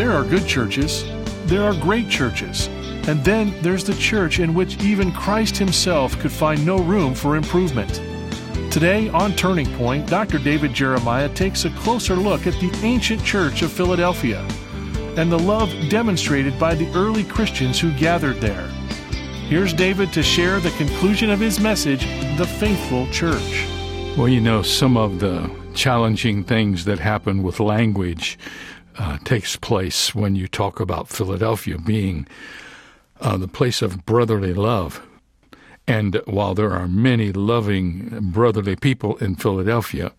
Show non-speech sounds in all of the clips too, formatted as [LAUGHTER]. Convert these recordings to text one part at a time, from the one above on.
There are good churches, there are great churches, and then there's the church in which even Christ himself could find no room for improvement. Today, on Turning Point, Dr. David Jeremiah takes a closer look at the ancient church of Philadelphia and the love demonstrated by the early Christians who gathered there. Here's David to share the conclusion of his message, The Faithful Church. Well, you know, some of the challenging things that happen with language uh, takes place when you talk about Philadelphia being uh, the place of brotherly love. And while there are many loving brotherly people in Philadelphia,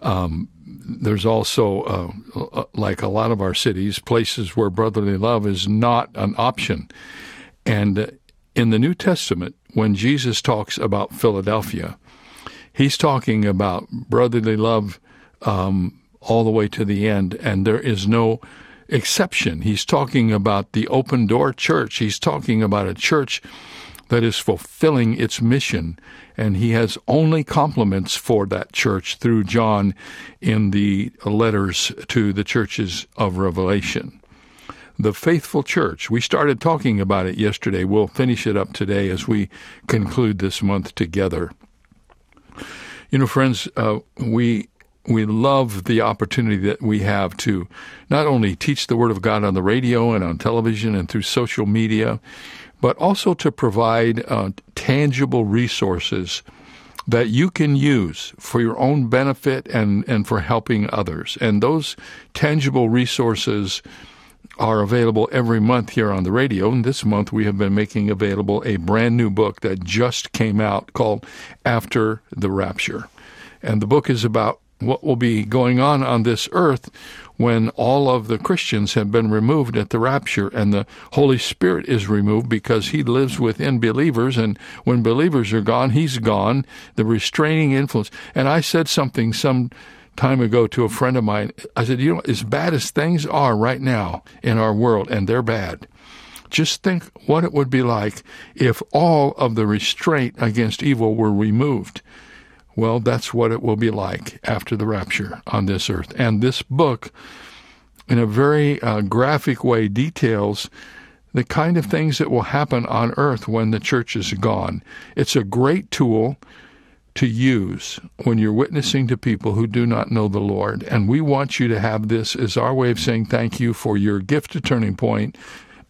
um, there's also, uh, uh, like a lot of our cities, places where brotherly love is not an option. And in the New Testament, when Jesus talks about Philadelphia, he's talking about brotherly love um, all the way to the end, and there is no exception. He's talking about the open door church. He's talking about a church that is fulfilling its mission. And he has only compliments for that church through John in the letters to the churches of Revelation. The faithful church, we started talking about it yesterday. We'll finish it up today as we conclude this month together. You know, friends, uh, we we love the opportunity that we have to not only teach the Word of God on the radio and on television and through social media, but also to provide uh, tangible resources that you can use for your own benefit and, and for helping others. And those tangible resources are available every month here on the radio. And this month we have been making available a brand new book that just came out called After the Rapture. And the book is about what will be going on on this earth when all of the Christians have been removed at the rapture and the Holy Spirit is removed because he lives within believers and when believers are gone, he's gone, the restraining influence. And I said something some time ago to a friend of mine. I said, you know, as bad as things are right now in our world, and they're bad, just think what it would be like if all of the restraint against evil were removed. Well, that's what it will be like after the rapture on this earth. And this book, in a very uh, graphic way, details the kind of things that will happen on earth when the church is gone. It's a great tool to use when you're witnessing to people who do not know the Lord. And we want you to have this as our way of saying thank you for your gift to Turning Point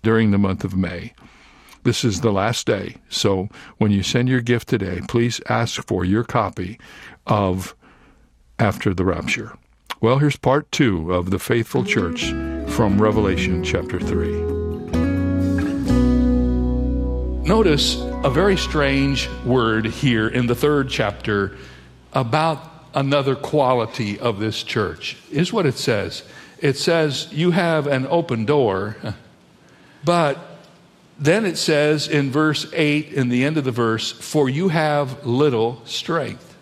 during the month of May. This is the last day. So when you send your gift today, please ask for your copy of After the Rapture. Well, here's part two of the faithful church from Revelation chapter 3. Notice a very strange word here in the third chapter about another quality of this church. Is what it says. It says, You have an open door, but then it says in verse 8, in the end of the verse, for you have little strength.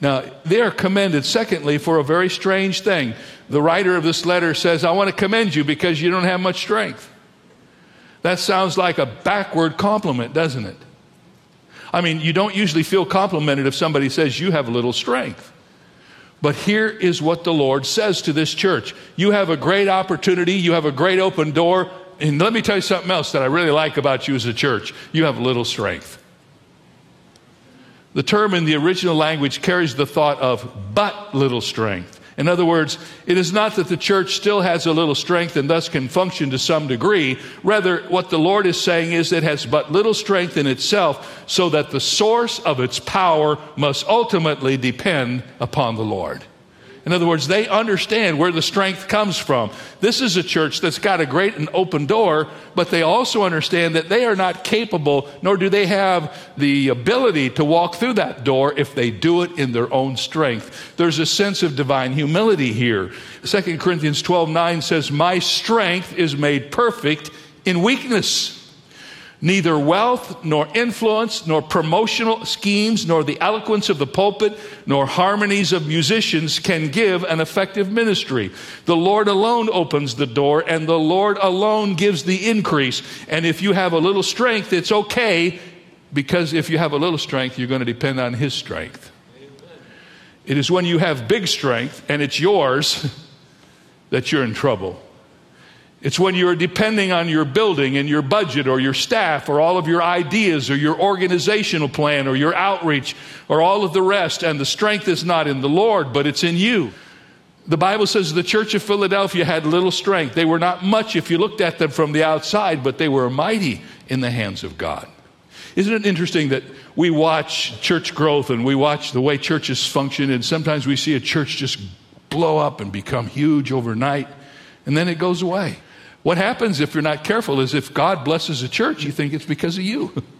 Now, they are commended, secondly, for a very strange thing. The writer of this letter says, I want to commend you because you don't have much strength. That sounds like a backward compliment, doesn't it? I mean, you don't usually feel complimented if somebody says you have little strength. But here is what the Lord says to this church You have a great opportunity, you have a great open door, and let me tell you something else that I really like about you as a church. You have little strength. The term in the original language carries the thought of but little strength. In other words, it is not that the church still has a little strength and thus can function to some degree. Rather, what the Lord is saying is it has but little strength in itself, so that the source of its power must ultimately depend upon the Lord. In other words, they understand where the strength comes from. This is a church that's got a great and open door, but they also understand that they are not capable, nor do they have the ability to walk through that door if they do it in their own strength. There's a sense of divine humility here. 2 Corinthians 12 9 says, My strength is made perfect in weakness. Neither wealth, nor influence, nor promotional schemes, nor the eloquence of the pulpit, nor harmonies of musicians can give an effective ministry. The Lord alone opens the door, and the Lord alone gives the increase. And if you have a little strength, it's okay, because if you have a little strength, you're going to depend on His strength. It is when you have big strength and it's yours [LAUGHS] that you're in trouble. It's when you're depending on your building and your budget or your staff or all of your ideas or your organizational plan or your outreach or all of the rest, and the strength is not in the Lord, but it's in you. The Bible says the church of Philadelphia had little strength. They were not much if you looked at them from the outside, but they were mighty in the hands of God. Isn't it interesting that we watch church growth and we watch the way churches function, and sometimes we see a church just blow up and become huge overnight, and then it goes away? What happens if you're not careful is if God blesses a church, you think it's because of you. [LAUGHS]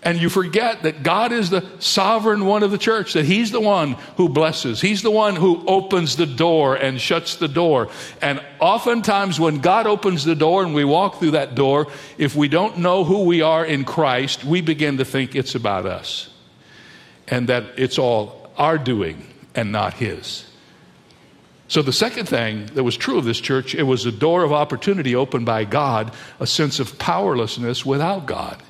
And you forget that God is the sovereign one of the church, that He's the one who blesses. He's the one who opens the door and shuts the door. And oftentimes, when God opens the door and we walk through that door, if we don't know who we are in Christ, we begin to think it's about us and that it's all our doing and not His. So, the second thing that was true of this church, it was a door of opportunity opened by God, a sense of powerlessness without God.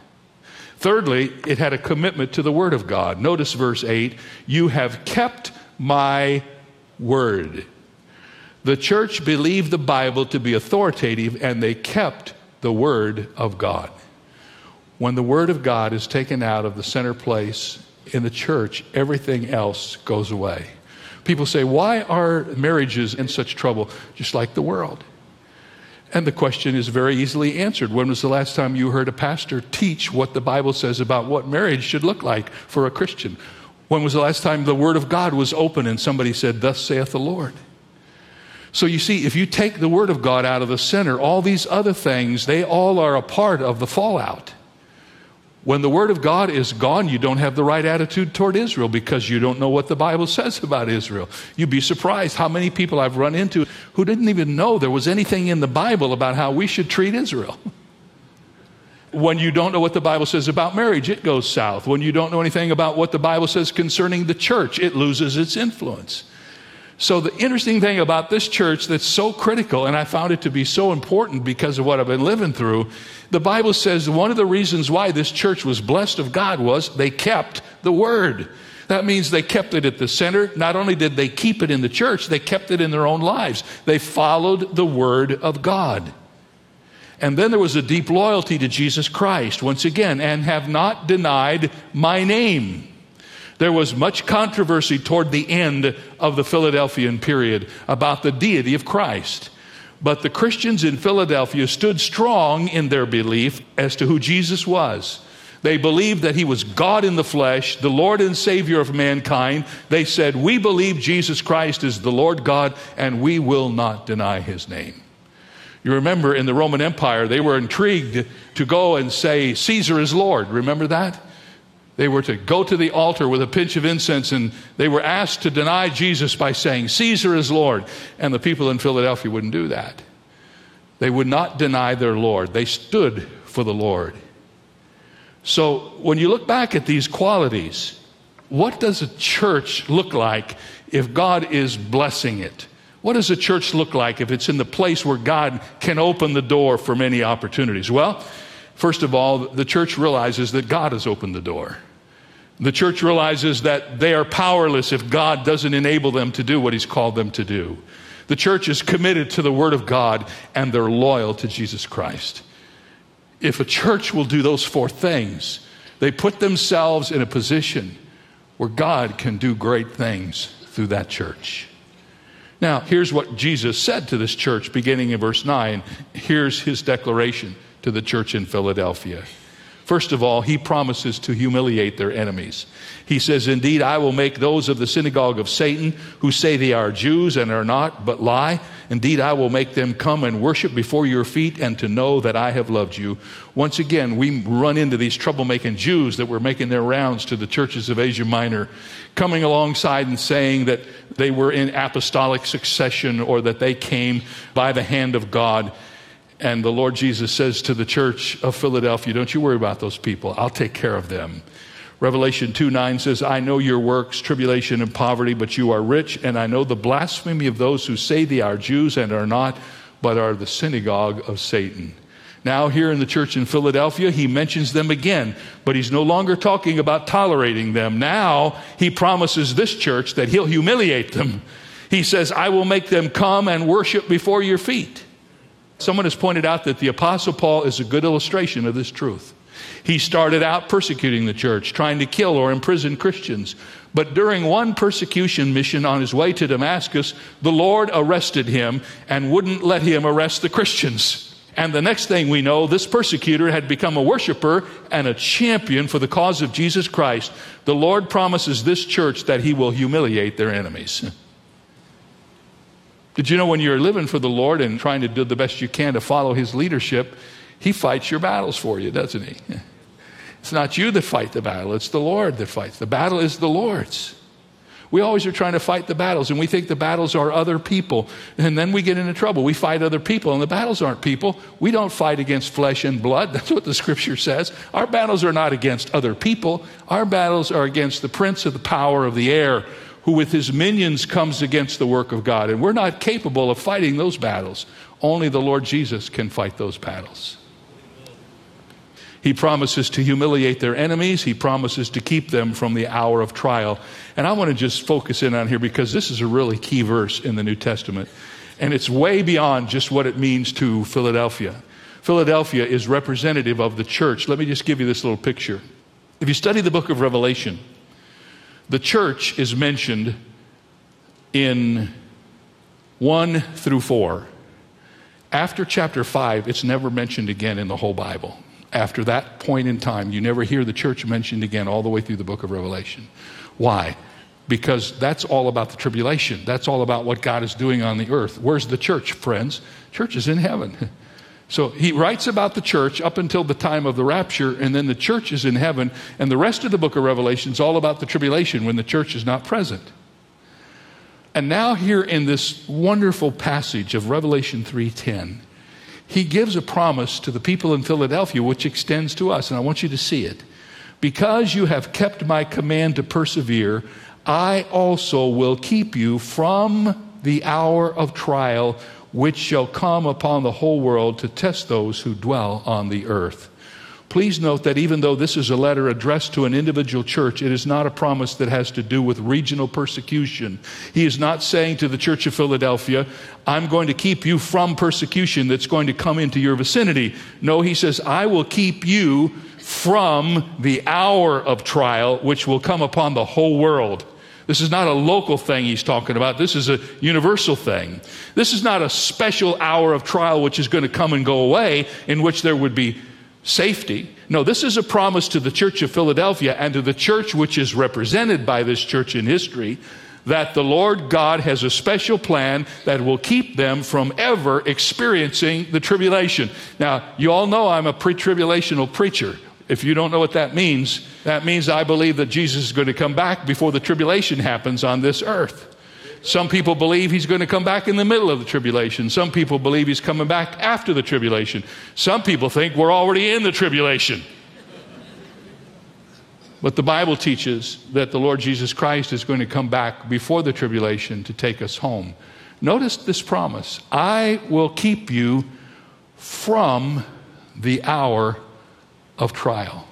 Thirdly, it had a commitment to the Word of God. Notice verse 8 You have kept my word. The church believed the Bible to be authoritative and they kept the Word of God. When the Word of God is taken out of the center place in the church, everything else goes away. People say, Why are marriages in such trouble? Just like the world. And the question is very easily answered. When was the last time you heard a pastor teach what the Bible says about what marriage should look like for a Christian? When was the last time the Word of God was open and somebody said, Thus saith the Lord? So you see, if you take the Word of God out of the center, all these other things, they all are a part of the fallout. When the Word of God is gone, you don't have the right attitude toward Israel because you don't know what the Bible [LAUGHS] says about Israel. You'd be surprised how many people I've run into who didn't even know there was anything in the Bible about how we should treat Israel. [LAUGHS] When you don't know what the Bible says about marriage, it goes south. When you don't know anything about what the Bible says concerning the church, it loses its influence. So, the interesting thing about this church that's so critical, and I found it to be so important because of what I've been living through, the Bible says one of the reasons why this church was blessed of God was they kept the word. That means they kept it at the center. Not only did they keep it in the church, they kept it in their own lives. They followed the word of God. And then there was a deep loyalty to Jesus Christ, once again, and have not denied my name. There was much controversy toward the end of the Philadelphian period about the deity of Christ. But the Christians in Philadelphia stood strong in their belief as to who Jesus was. They believed that he was God in the flesh, the Lord and Savior of mankind. They said, We believe Jesus Christ is the Lord God, and we will not deny his name. You remember in the Roman Empire, they were intrigued to go and say, Caesar is Lord. Remember that? They were to go to the altar with a pinch of incense and they were asked to deny Jesus by saying, Caesar is Lord. And the people in Philadelphia wouldn't do that. They would not deny their Lord, they stood for the Lord. So when you look back at these qualities, what does a church look like if God is blessing it? What does a church look like if it's in the place where God can open the door for many opportunities? Well, first of all, the church realizes that God has opened the door. The church realizes that they are powerless if God doesn't enable them to do what He's called them to do. The church is committed to the Word of God and they're loyal to Jesus Christ. If a church will do those four things, they put themselves in a position where God can do great things through that church. Now, here's what Jesus said to this church beginning in verse 9. Here's his declaration to the church in Philadelphia. First of all, he promises to humiliate their enemies. He says, Indeed, I will make those of the synagogue of Satan who say they are Jews and are not, but lie. Indeed, I will make them come and worship before your feet and to know that I have loved you. Once again, we run into these troublemaking Jews that were making their rounds to the churches of Asia Minor, coming alongside and saying that they were in apostolic succession or that they came by the hand of God. And the Lord Jesus says to the church of Philadelphia, Don't you worry about those people. I'll take care of them. Revelation 2 9 says, I know your works, tribulation and poverty, but you are rich, and I know the blasphemy of those who say they are Jews and are not, but are the synagogue of Satan. Now, here in the church in Philadelphia, he mentions them again, but he's no longer talking about tolerating them. Now, he promises this church that he'll humiliate them He says, I will make them come and worship before your feet. Someone has pointed out that the Apostle Paul is a good illustration of this truth. He started out persecuting the church, trying to kill or imprison Christians. But during one persecution mission on his way to Damascus, the Lord arrested him and wouldn't let him arrest the Christians. And the next thing we know, this persecutor had become a worshiper and a champion for the cause of Jesus Christ. The Lord promises this church that he will humiliate their enemies. [LAUGHS] Did you know when you're living for the Lord and trying to do the best you can to follow his leadership, he fights your battles for you, doesn't he? [LAUGHS] It's not you that fight the battle, it's the Lord that fights. The battle is the Lord's. We always are trying to fight the battles, and we think the battles are other people. And then we get into trouble. We fight other people, and the battles aren't people. We don't fight against flesh and blood. [LAUGHS] That's what the scripture says. Our battles are not against other people, our battles are against the prince of the power of the air, who with his minions comes against the work of God. And we're not capable of fighting those battles. Only the Lord Jesus can fight those battles. He promises to humiliate their enemies. He promises to keep them from the hour of trial. And I want to just focus in on here because this is a really key verse in the New Testament. And it's way beyond just what it means to Philadelphia. Philadelphia is representative of the church. Let me just give you this little picture. If you study the book of Revelation, the church is mentioned in 1 through 4. After chapter 5, it's never mentioned again in the whole Bible after that point in time, you never hear the church mentioned again all the way through the book of Revelation. Why? Because that's all about the tribulation. That's all about what God is doing on the earth. Where's the church, friends? Church is in heaven. [LAUGHS] So he writes about the church up until the time of the rapture, and then the church is in heaven, and the rest of the book of Revelation is all about the tribulation when the church is not present. And now here in this wonderful passage of Revelation 3:10, he gives a promise to the people in Philadelphia, which extends to us, and I want you to see it. Because you have kept my command to persevere, I also will keep you from the hour of trial which shall come upon the whole world to test those who dwell on the earth. Please note that even though this is a letter addressed to an individual church, it is not a promise that has to do with regional persecution. He is not saying to the church of Philadelphia, I'm going to keep you from persecution that's going to come into your vicinity. No, he says, I will keep you from the hour of trial which will come upon the whole world. This is not a local thing he's talking about. This is a universal thing. This is not a special hour of trial which is going to come and go away in which there would be safety. No, this is a promise to the church of Philadelphia and to the church which is represented by this church in history that the Lord God has a special plan that will keep them from ever experiencing the tribulation. Now, you all know I'm a pre tribulational preacher. If you don't know what that means, that means I believe that Jesus is going to come back before the tribulation happens on this earth. Some people believe he's going to come back in the middle of the tribulation. Some people believe he's coming back after the tribulation. Some people think we're already in the tribulation. But the Bible teaches that the Lord Jesus Christ is going to come back before the tribulation to take us home. Notice this promise I will keep you from the hour of trial.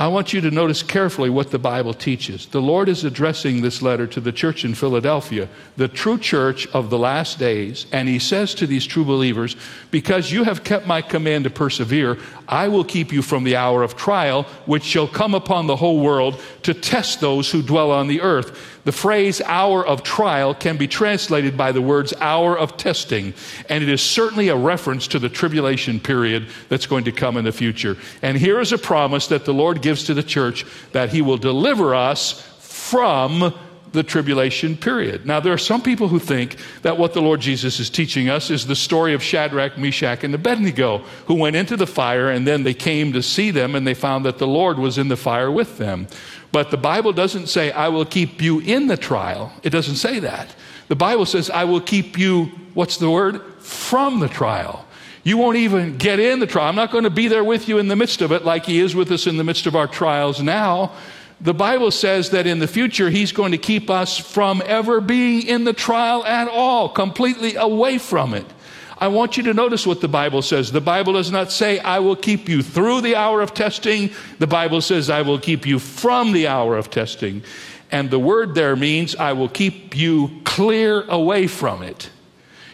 I want you to notice carefully what the Bible teaches. The Lord is addressing this letter to the church in Philadelphia, the true church of the last days, and he says to these true believers, Because you have kept my command to persevere, I will keep you from the hour of trial, which shall come upon the whole world to test those who dwell on the earth. The phrase hour of trial can be translated by the words hour of testing, and it is certainly a reference to the tribulation period that's going to come in the future. And here is a promise that the Lord gives to the church that He will deliver us from the tribulation period. Now, there are some people who think that what the Lord Jesus is teaching us is the story of Shadrach, Meshach, and Abednego, who went into the fire and then they came to see them and they found that the Lord was in the fire with them. But the Bible doesn't say, I will keep you in the trial. It doesn't say that. The Bible says, I will keep you, what's the word? From the trial. You won't even get in the trial. I'm not going to be there with you in the midst of it like He is with us in the midst of our trials now. The Bible says that in the future He's going to keep us from ever being in the trial at all, completely away from it. I want you to notice what the Bible says. The Bible does not say, I will keep you through the hour of testing. The Bible says, I will keep you from the hour of testing. And the word there means, I will keep you clear away from it.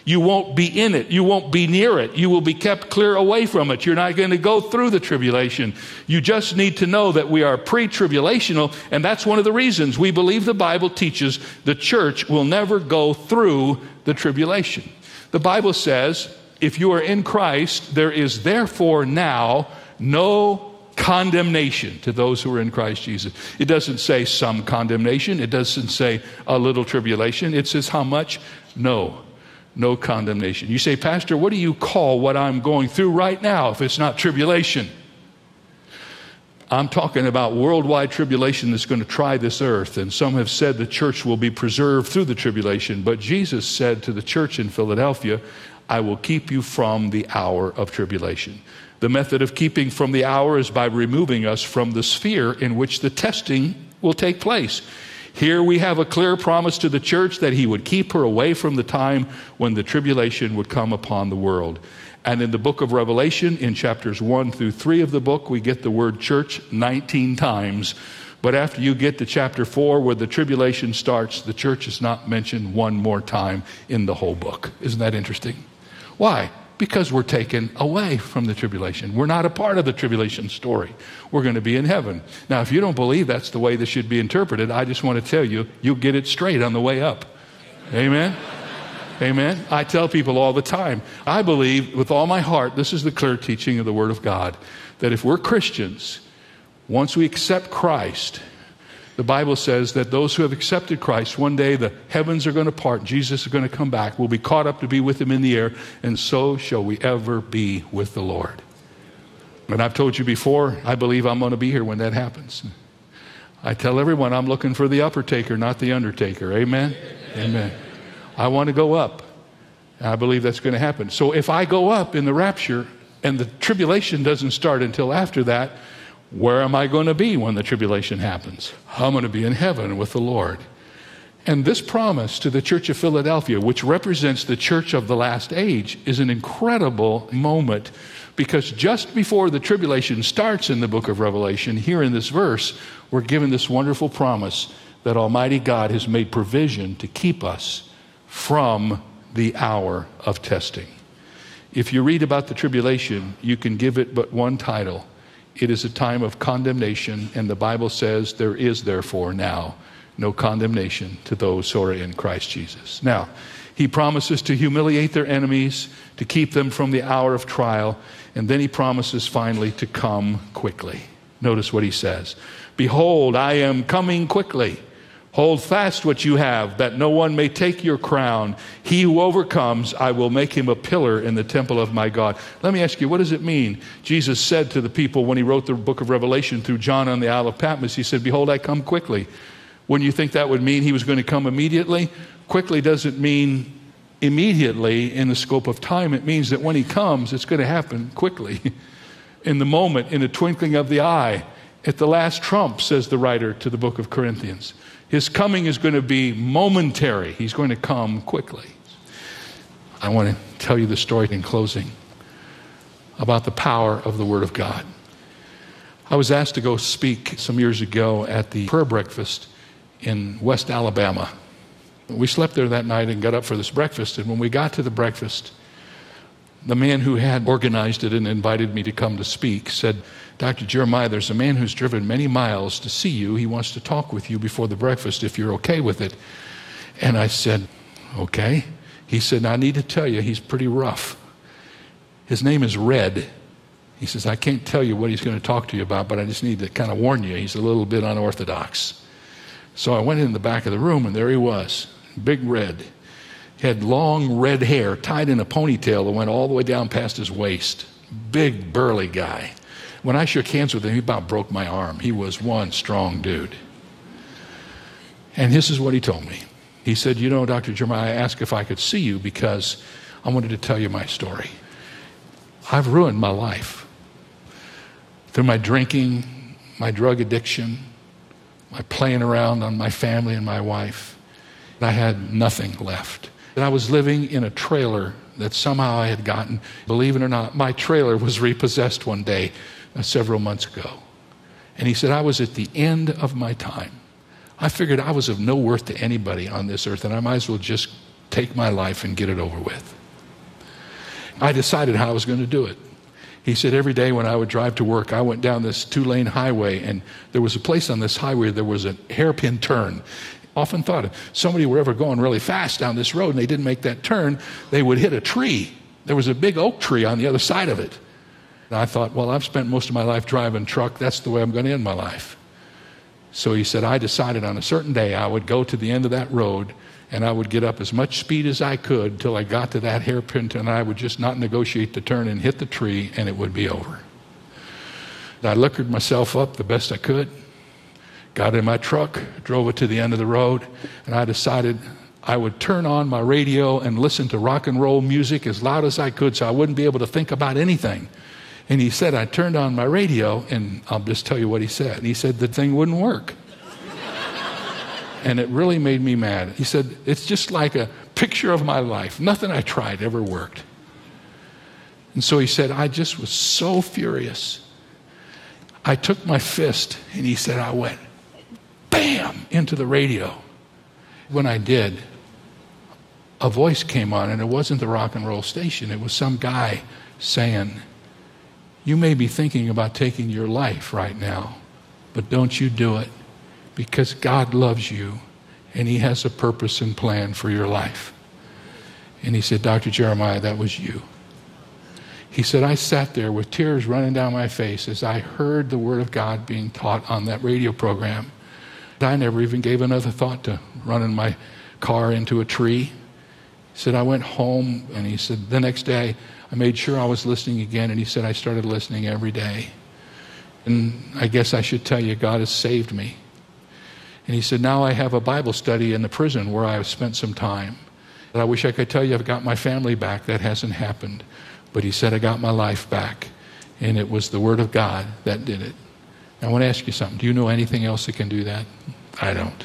You won't be in it. You won't be near it. You will be kept clear away from it. You're not going to go through the tribulation. You just need to know that we are pre tribulational, and that's one of the reasons we believe the Bible teaches the church will never go through the tribulation. The Bible says, if you are in Christ, there is therefore now no condemnation to those who are in Christ Jesus. It doesn't say some condemnation, it doesn't say a little tribulation. It says how much? No no condemnation. You say, Pastor, what do you call what I'm going through right now if it's not tribulation? I'm talking about worldwide tribulation that's going to try this earth. And some have said the church will be preserved through the tribulation. But Jesus said to the church in Philadelphia, I will keep you from the hour of tribulation. The method of keeping from the hour is by removing us from the sphere in which the testing will take place. Here we have a clear promise to the church that he would keep her away from the time when the tribulation would come upon the world. And in the book of Revelation, in chapters 1 through 3 of the book, we get the word church 19 times. But after you get to chapter 4, where the tribulation starts, the church is not mentioned one more time in the whole book. Isn't that interesting? Why? Because we're taken away from the tribulation. We're not a part of the tribulation story. We're going to be in heaven. Now, if you don't believe that's the way this should be interpreted, I just want to tell you, you'll get it straight on the way up. Amen? Amen. I tell people all the time, I believe with all my heart, this is the clear teaching of the Word of God, that if we're Christians, once we accept Christ, the Bible says that those who have accepted Christ, one day the heavens are going to part, Jesus is going to come back, we'll be caught up to be with him in the air, and so shall we ever be with the Lord. And I've told you before, I believe I'm going to be here when that happens. I tell everyone I'm looking for the upper taker, not the undertaker. Amen? Amen. Amen. I want to go up. I believe that's going to happen. So if I go up in the rapture and the tribulation doesn't start until after that, where am I going to be when the tribulation happens? I'm going to be in heaven with the Lord. And this promise to the church of Philadelphia, which represents the church of the last age, is an incredible moment because just before the tribulation starts in the book of Revelation, here in this verse, we're given this wonderful promise that Almighty God has made provision to keep us from the hour of testing. If you read about the tribulation, you can give it but one title it is a time of condemnation, and the Bible says there is therefore now no condemnation to those who are in Christ Jesus. Now, he promises to humiliate their enemies, to keep them from the hour of trial, and then he promises finally to come quickly. Notice what he says Behold, I am coming quickly. Hold fast what you have, that no one may take your crown. He who overcomes, I will make him a pillar in the temple of my God. Let me ask you, what does it mean? Jesus said to the people when he wrote the book of Revelation through John on the Isle of Patmos, he said, Behold, I come quickly. Wouldn't you think that would mean he was going to come immediately? Quickly doesn't mean immediately in the scope of time. It means that when he comes, it's going to happen quickly, [LAUGHS] in the moment, in the twinkling of the eye, at the last trump, says the writer to the book of Corinthians. His coming is going to be momentary, he's going to come quickly. I want to tell you the story in closing about the power of the Word of God. I was asked to go speak some years ago at the prayer breakfast in West Alabama. We slept there that night and got up for this breakfast. And when we got to the breakfast, the man who had organized it and invited me to come to speak said, Dr. Jeremiah, there's a man who's driven many miles to see you. He wants to talk with you before the breakfast if you're okay with it. And I said, Okay. He said, I need to tell you, he's pretty rough. His name is Red. He says, I can't tell you what he's going to talk to you about, but I just need to kind of warn you. He's a little bit unorthodox. So I went in the back of the room, and there he was, big red. Had long red hair tied in a ponytail that went all the way down past his waist. Big, burly guy. When I shook hands with him, he about broke my arm. He was one strong dude. And this is what he told me. He said, You know, Dr. Jeremiah, I asked if I could see you because I wanted to tell you my story. I've ruined my life through my drinking, my drug addiction, my playing around on my family and my wife. I had nothing left. And I was living in a trailer that somehow I had gotten. Believe it or not, my trailer was [LAUGHS] repossessed one day uh, several months ago. And he said, I was at the end of my time. I figured I was of no worth to anybody on this earth, and I might as well just take my life and get it over with. I decided how I was going to do it. He said every day when I would drive to work, I went down this two lane highway, and there was a place on this highway, there was a hairpin turn. Often thought if somebody were ever going really fast down this road and they didn't make that turn, they would hit a tree. There was a big oak tree on the other side of it. And I thought, well, I've spent most of my life driving truck. That's the way I'm going to end my life. So he said, I decided on a certain day I would go to the end of that road and I would get up as much speed as I could until I got to that hairpin and I would just not negotiate the turn and hit the tree and it would be over. I liquored myself up the best I could, got in my truck, drove it to the end of the road, and I decided I would turn on my radio and listen to rock and roll music as loud as I could so I wouldn't be able to think about anything. And he said, I turned on my radio, and I'll just tell you what he said. And He said the thing wouldn't work. and it really made me mad. He said, It's just like a picture of my life. Nothing I tried ever worked. And so he said, I just was so furious. I took my fist, and he said, I went bam into the radio. When I did, a voice came on, and it wasn't the rock and roll station. It was some guy saying, you may be thinking about taking your life right now, but don't you do it because God loves you and He has a purpose and plan for your life. And he said, Dr. Jeremiah, that was you. He said, I sat there with tears running down my face as I heard the Word of God being taught on that radio program. I never even gave another thought to running my car into a tree. He said, I went home, and he said, the next day, I made sure I was listening again, and he said, I started listening every day. And I guess I should tell you, God has saved me. And he said, Now I have a Bible study in the prison where I've spent some time. And I wish I could tell you I've got my family back. That hasn't happened. But he said, I got my life back. And it was the Word of God that did it. I want to ask you something. Do you know anything else that can do that? I don't.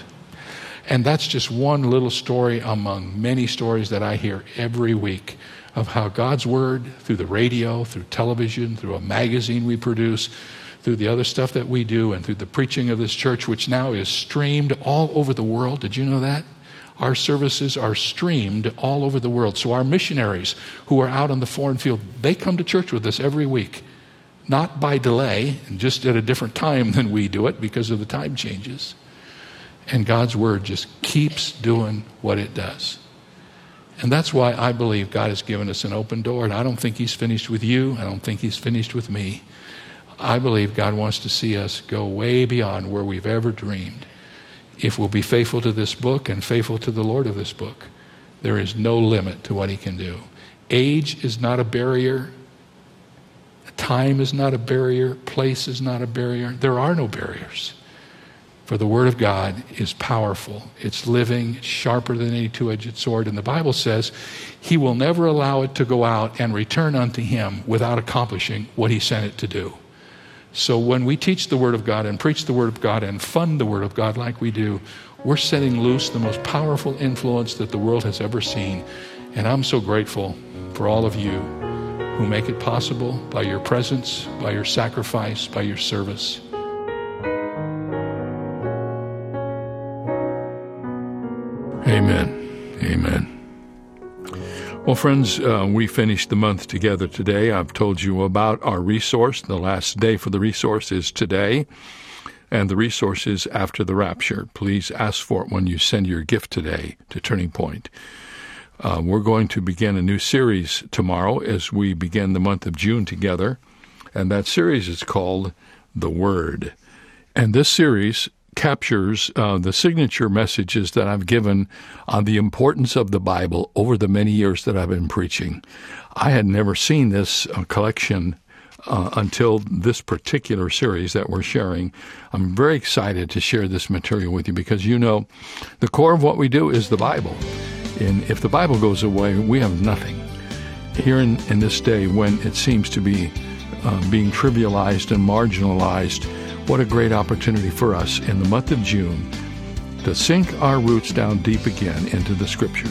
And that's just one little story among many stories that I hear every week of how God's Word, through the radio, through television, through a magazine we produce, through the other stuff that we do, and through the preaching of this church, which now is streamed all over the world. Did you know that? Our services are streamed all over the world. So our missionaries who are out on the foreign field, they come to church with us every week. Not by delay, just at a different time than we do it because of the time changes. And God's Word just keeps doing what it does. And that's why I believe God has given us an open door. And I don't think He's finished with you. I don't think He's finished with me. I believe God wants to see us go way beyond where we've ever dreamed. If we'll be faithful to this book and faithful to the Lord of this book, there is no limit to what He can do. Age is not a barrier. Time is not a barrier. Place is not a barrier. There are no barriers. For the Word of God is powerful. It's living, sharper than any two edged sword. And the Bible says He will never allow it to go out and return unto Him without accomplishing what He sent it to do. So when we teach the Word of God and preach the Word of God and fund the Word of God like we do, we're setting loose the most powerful influence that the world has ever seen. And I'm so grateful for all of you who make it possible by your presence, by your sacrifice, by your service. Amen. Amen. Well, friends, uh, we finished the month together today. I've told you about our resource. The last day for the resource is today, and the resource is after the rapture. Please ask for it when you send your gift today to Turning Point. Uh, we're going to begin a new series tomorrow as we begin the month of June together, and that series is called The Word. And this series captures uh, the signature messages that I've given on the importance of the Bible over the many years that I've been preaching. I had never seen this uh, collection uh, until this particular series that we're sharing. I'm very excited to share this material with you because you know the core of what we do is the Bible. And if the Bible goes away, we have nothing. Here in, in this day when it seems to be uh, being trivialized and marginalized, what a great opportunity for us in the month of June to sink our roots down deep again into the Scripture,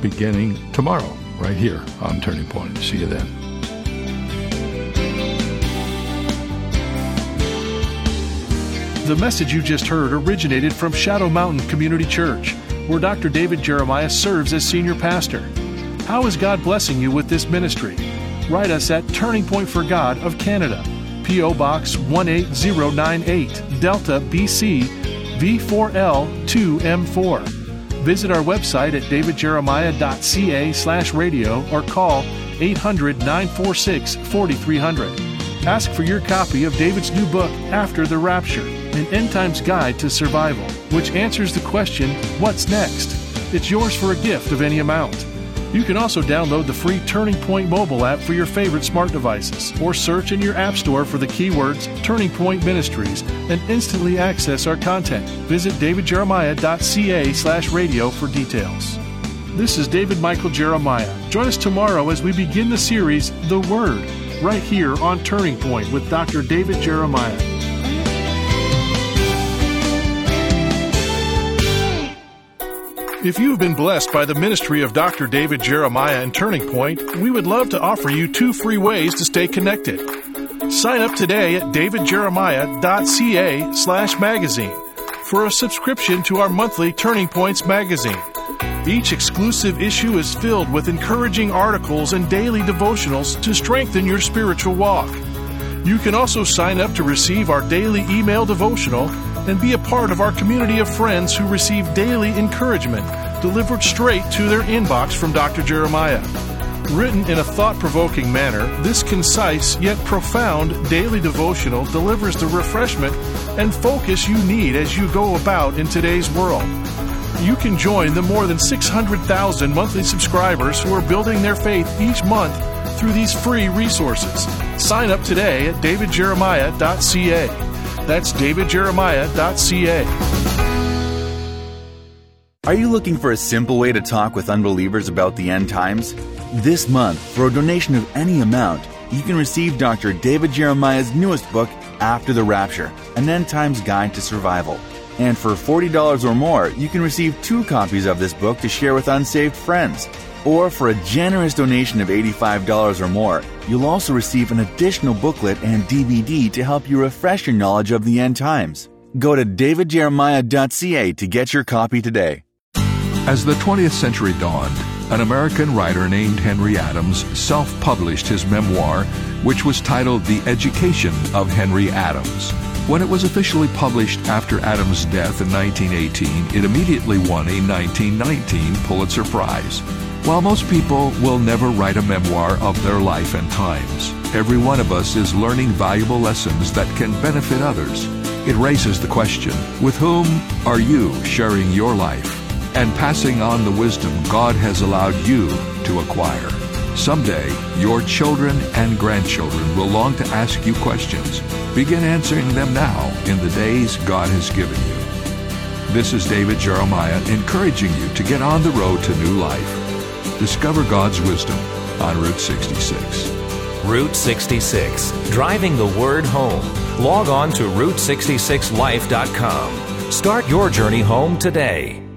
beginning tomorrow, right here on Turning Point. See you then. The message you just heard originated from Shadow Mountain Community Church, where Dr. David Jeremiah serves as senior pastor. How is God blessing you with this ministry? Write us at Turning Point for God of Canada, P.O. Box 18098, Delta, BC, V4L 2M4. Visit our website at davidjeremiah.ca slash radio or call 800 946 4300. Ask for your copy of David's new book, After the Rapture An End Times Guide to Survival, which answers the question, What's next? It's yours for a gift of any amount. You can also download the free Turning Point mobile app for your favorite smart devices or search in your App Store for the keywords Turning Point Ministries and instantly access our content. Visit davidjeremiah.ca slash radio for details. This is David Michael Jeremiah. Join us tomorrow as we begin the series The Word, right here on Turning Point with Dr. David Jeremiah. If you have been blessed by the ministry of Dr. David Jeremiah and Turning Point, we would love to offer you two free ways to stay connected. Sign up today at davidjeremiah.ca slash magazine for a subscription to our monthly Turning Points magazine. Each exclusive issue is filled with encouraging articles and daily devotionals to strengthen your spiritual walk. You can also sign up to receive our daily email devotional and be a part of our community of friends who receive daily encouragement delivered straight to their inbox from Dr. Jeremiah. Written in a thought provoking manner, this concise yet profound daily devotional delivers the refreshment and focus you need as you go about in today's world. You can join the more than 600,000 monthly subscribers who are building their faith each month through these free resources. Sign up today at davidjeremiah.ca. That's davidjeremiah.ca. Are you looking for a simple way to talk with unbelievers about the end times? This month, for a donation of any amount, you can receive Dr. David Jeremiah's newest book, After the Rapture An End Times Guide to Survival. And for $40 or more, you can receive two copies of this book to share with unsaved friends. Or for a generous donation of $85 or more, you'll also receive an additional booklet and DVD to help you refresh your knowledge of the end times. Go to davidjeremiah.ca to get your copy today. As the 20th century dawned, an American writer named Henry Adams self published his memoir, which was titled The Education of Henry Adams. When it was officially published after Adams' death in 1918, it immediately won a 1919 Pulitzer Prize. While most people will never write a memoir of their life and times, every one of us is learning valuable lessons that can benefit others. It raises the question with whom are you sharing your life and passing on the wisdom God has allowed you to acquire? Someday, your children and grandchildren will long to ask you questions. Begin answering them now in the days God has given you. This is David Jeremiah encouraging you to get on the road to new life. Discover God's wisdom on Route 66. Route 66, driving the word home. Log on to Route66Life.com. Start your journey home today.